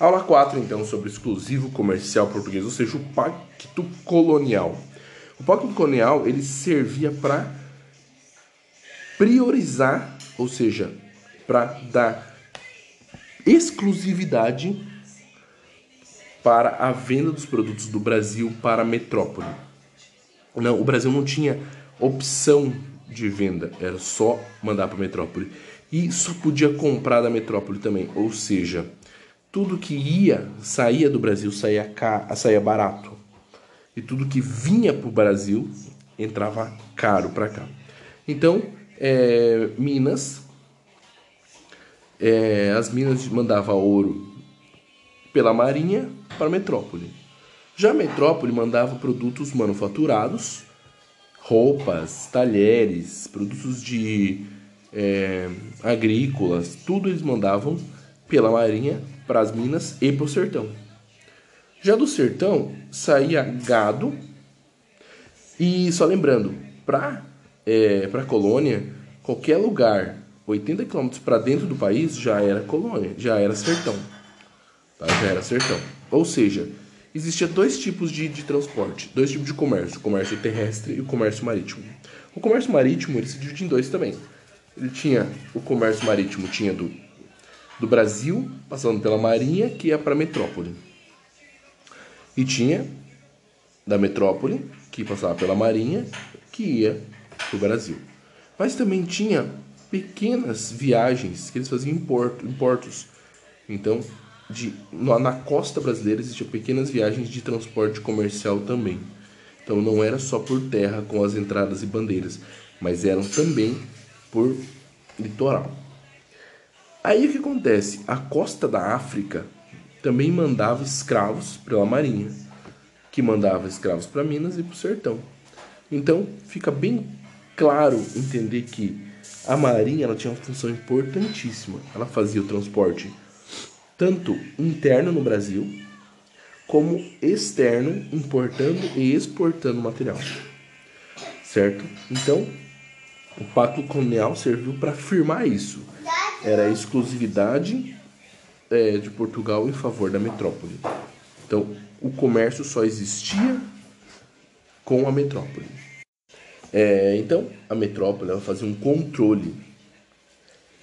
Aula 4, então, sobre exclusivo comercial português, ou seja, o pacto colonial. O pacto colonial, ele servia para priorizar, ou seja, para dar exclusividade para a venda dos produtos do Brasil para a metrópole. Não, o Brasil não tinha opção de venda, era só mandar para a metrópole. E só podia comprar da metrópole também, ou seja, tudo que ia, saía do Brasil, saía, cá, saía barato. E tudo que vinha para o Brasil entrava caro para cá. Então, é, Minas, é, as Minas mandavam ouro pela Marinha para metrópole. Já metrópole mandava produtos manufaturados, roupas, talheres, produtos de é, agrícolas, tudo eles mandavam pela Marinha para as minas e para o sertão. Já do sertão saía gado e só lembrando, para é, para colônia, qualquer lugar 80 quilômetros para dentro do país já era colônia, já era sertão, tá? já era sertão. Ou seja, existia dois tipos de, de transporte, dois tipos de comércio, o comércio terrestre e o comércio marítimo. O comércio marítimo ele se divide em dois também. Ele tinha o comércio marítimo tinha do do Brasil, passando pela Marinha, que ia para a metrópole. E tinha da metrópole, que passava pela Marinha, que ia para o Brasil. Mas também tinha pequenas viagens que eles faziam em, porto, em portos. Então, de, na costa brasileira existiam pequenas viagens de transporte comercial também. Então não era só por terra com as entradas e bandeiras, mas eram também por litoral. Aí o que acontece? A costa da África também mandava escravos pela marinha, que mandava escravos para Minas e para o sertão. Então fica bem claro entender que a marinha ela tinha uma função importantíssima. Ela fazia o transporte tanto interno no Brasil como externo, importando e exportando material. Certo? Então, o Pacto Colonial serviu para afirmar isso era a exclusividade é, de Portugal em favor da metrópole. Então, o comércio só existia com a metrópole. É, então, a metrópole ela fazia um controle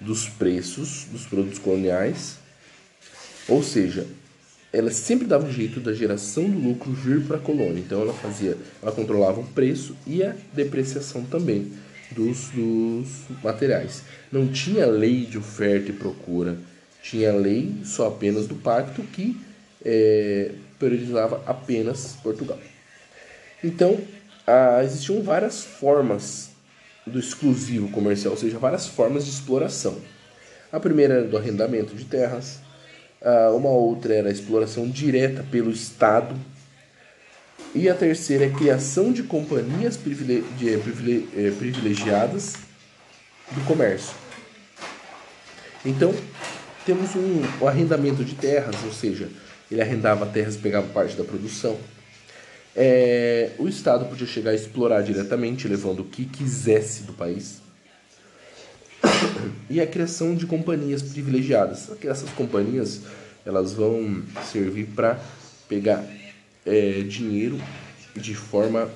dos preços dos produtos coloniais, ou seja, ela sempre dava um jeito da geração do lucro vir para a colônia. Então, ela fazia, ela controlava o preço e a depreciação também dos, dos materiais. Não tinha lei de oferta e procura, tinha lei só apenas do pacto que é, priorizava apenas Portugal. Então, existiam várias formas do exclusivo comercial, ou seja, várias formas de exploração. A primeira era do arrendamento de terras, uma outra era a exploração direta pelo Estado e a terceira é a criação de companhias é, privilegiadas do comércio. Então, temos um, o arrendamento de terras, ou seja, ele arrendava terras e pegava parte da produção. É, o Estado podia chegar a explorar diretamente, levando o que quisesse do país. E a criação de companhias privilegiadas. Essas companhias elas vão servir para pegar é, dinheiro de forma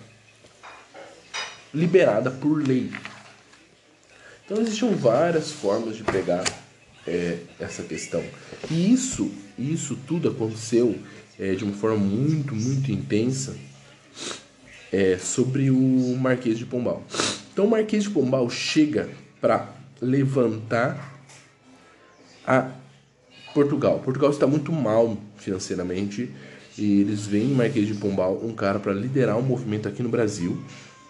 liberada por lei. Então existiam várias formas de pegar é, essa questão. E isso, isso tudo aconteceu é, de uma forma muito, muito intensa é, sobre o Marquês de Pombal. Então o Marquês de Pombal chega para levantar a Portugal. Portugal está muito mal financeiramente e eles veem em Marquês de Pombal um cara para liderar um movimento aqui no Brasil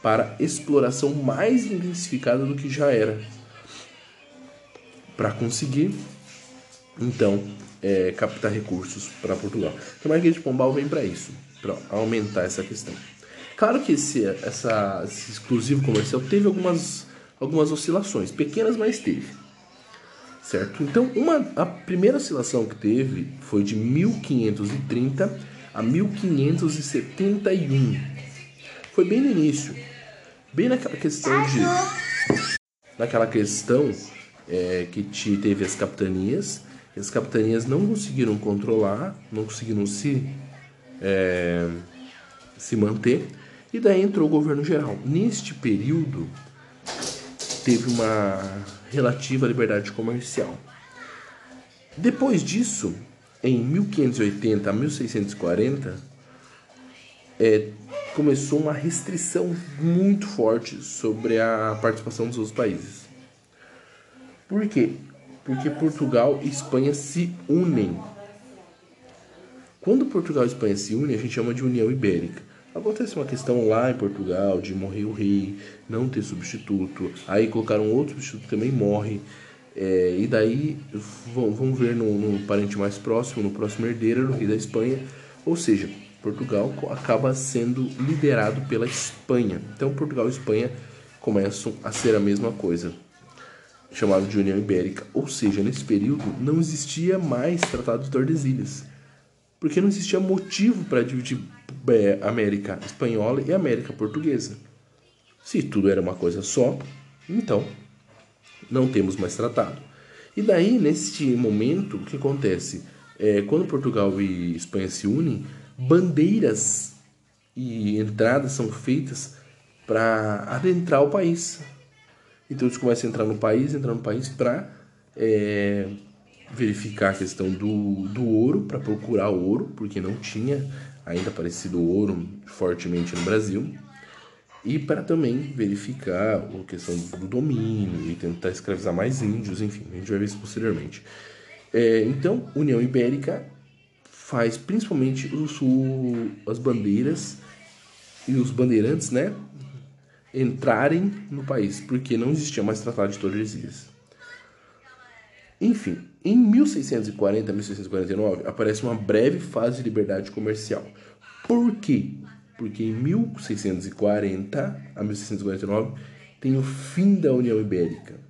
para exploração mais intensificada do que já era. Para conseguir, então, é, captar recursos para Portugal. Então, Marquês de Pombal vem para isso, para aumentar essa questão. Claro que esse, essa, esse exclusivo comercial teve algumas, algumas oscilações, pequenas, mas teve. Certo? Então, uma, a primeira oscilação que teve foi de 1530 a 1571. Foi bem no início, bem naquela questão de. naquela questão é, que te, teve as capitanias As capitanias não conseguiram controlar, não conseguiram se, é, se manter, e daí entrou o governo geral. Neste período, teve uma relativa liberdade comercial. Depois disso, em 1580 a 1640, é, começou uma restrição muito forte sobre a participação dos outros países. Por quê? Porque Portugal e Espanha se unem. Quando Portugal e Espanha se unem, a gente chama de União Ibérica. Acontece uma questão lá em Portugal de morrer o rei, não ter substituto, aí colocaram outro substituto que também morre. É, e daí vão, ver no, no, parente mais próximo, no próximo herdeiro, no rei da Espanha. Ou seja, Portugal acaba sendo liderado pela Espanha. Então Portugal e Espanha começam a ser a mesma coisa chamado de União Ibérica. Ou seja, nesse período não existia mais Tratado de Tordesilhas, porque não existia motivo para dividir é, América Espanhola e América Portuguesa. Se tudo era uma coisa só, então não temos mais tratado. E daí, neste momento, o que acontece? É, quando Portugal e Espanha se unem, bandeiras e entradas são feitas para adentrar o país. Então eles começam a entrar no país, entrar no país para é, verificar a questão do, do ouro, para procurar ouro, porque não tinha ainda aparecido ouro fortemente no Brasil, e para também verificar a questão do domínio e tentar escravizar mais índios, enfim, a gente vai ver isso posteriormente. É, então, União Ibérica faz principalmente o, as bandeiras e os bandeirantes, né, entrarem no país, porque não existia mais Tratado de Tordesilhas. Enfim, em 1640 a 1649 aparece uma breve fase de liberdade comercial. Por quê? Porque em 1640 a 1649 tem o fim da União Ibérica.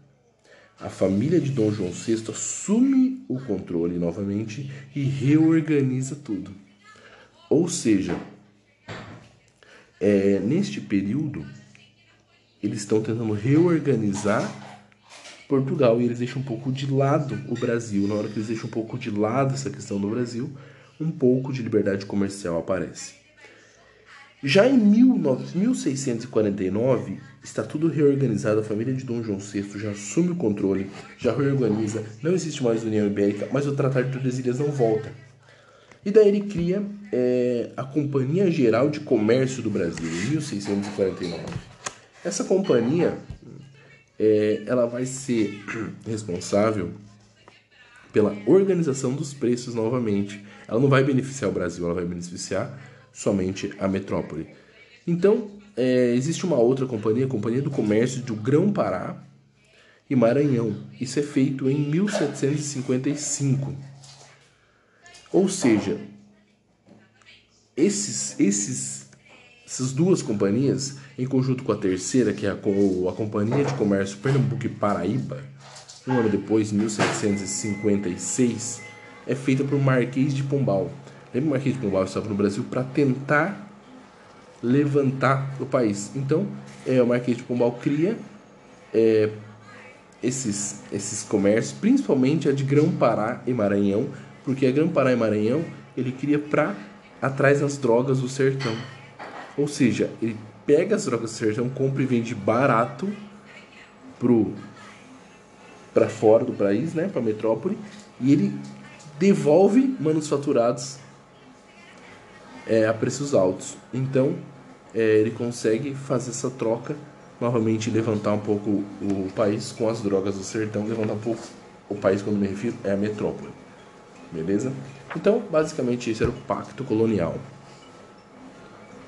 A família de Dom João VI assume o controle novamente e reorganiza tudo. Ou seja, é, neste período eles estão tentando reorganizar Portugal e eles deixam um pouco de lado o Brasil. Na hora que eles deixam um pouco de lado essa questão do Brasil, um pouco de liberdade comercial aparece. Já em 1649, está tudo reorganizado, a família de Dom João VI já assume o controle, já reorganiza, não existe mais União Ibérica, mas o Tratado de Tordesilhas não volta. E daí ele cria é, a Companhia Geral de Comércio do Brasil, em 1649. Essa companhia é, ela vai ser responsável pela organização dos preços novamente. Ela não vai beneficiar o Brasil, ela vai beneficiar somente a metrópole. Então, é, existe uma outra companhia, a Companhia do Comércio do Grão-Pará e Maranhão. Isso é feito em 1755. Ou seja, esses, esses essas duas companhias, em conjunto com a terceira, que é a, a Companhia de Comércio Pernambuco e Paraíba, um ano depois, 1756, é feita por Marquês de Pombal. Lembra o Marquês de Pombal estava no Brasil para tentar levantar o país. Então, é, o Marquês de Pombal cria é, esses, esses comércios, principalmente a de Grão-Pará e Maranhão, porque a Grão-Pará e Maranhão ele cria para atrás das drogas do sertão. Ou seja, ele pega as drogas do sertão, compra e vende barato pro para fora do país, né, para metrópole, e ele devolve manufaturados é, a preços altos. Então, é, ele consegue fazer essa troca, novamente levantar um pouco o país com as drogas do sertão, levantar um pouco o país, quando me refiro, é a metrópole. Beleza? Então, basicamente, esse era o pacto colonial.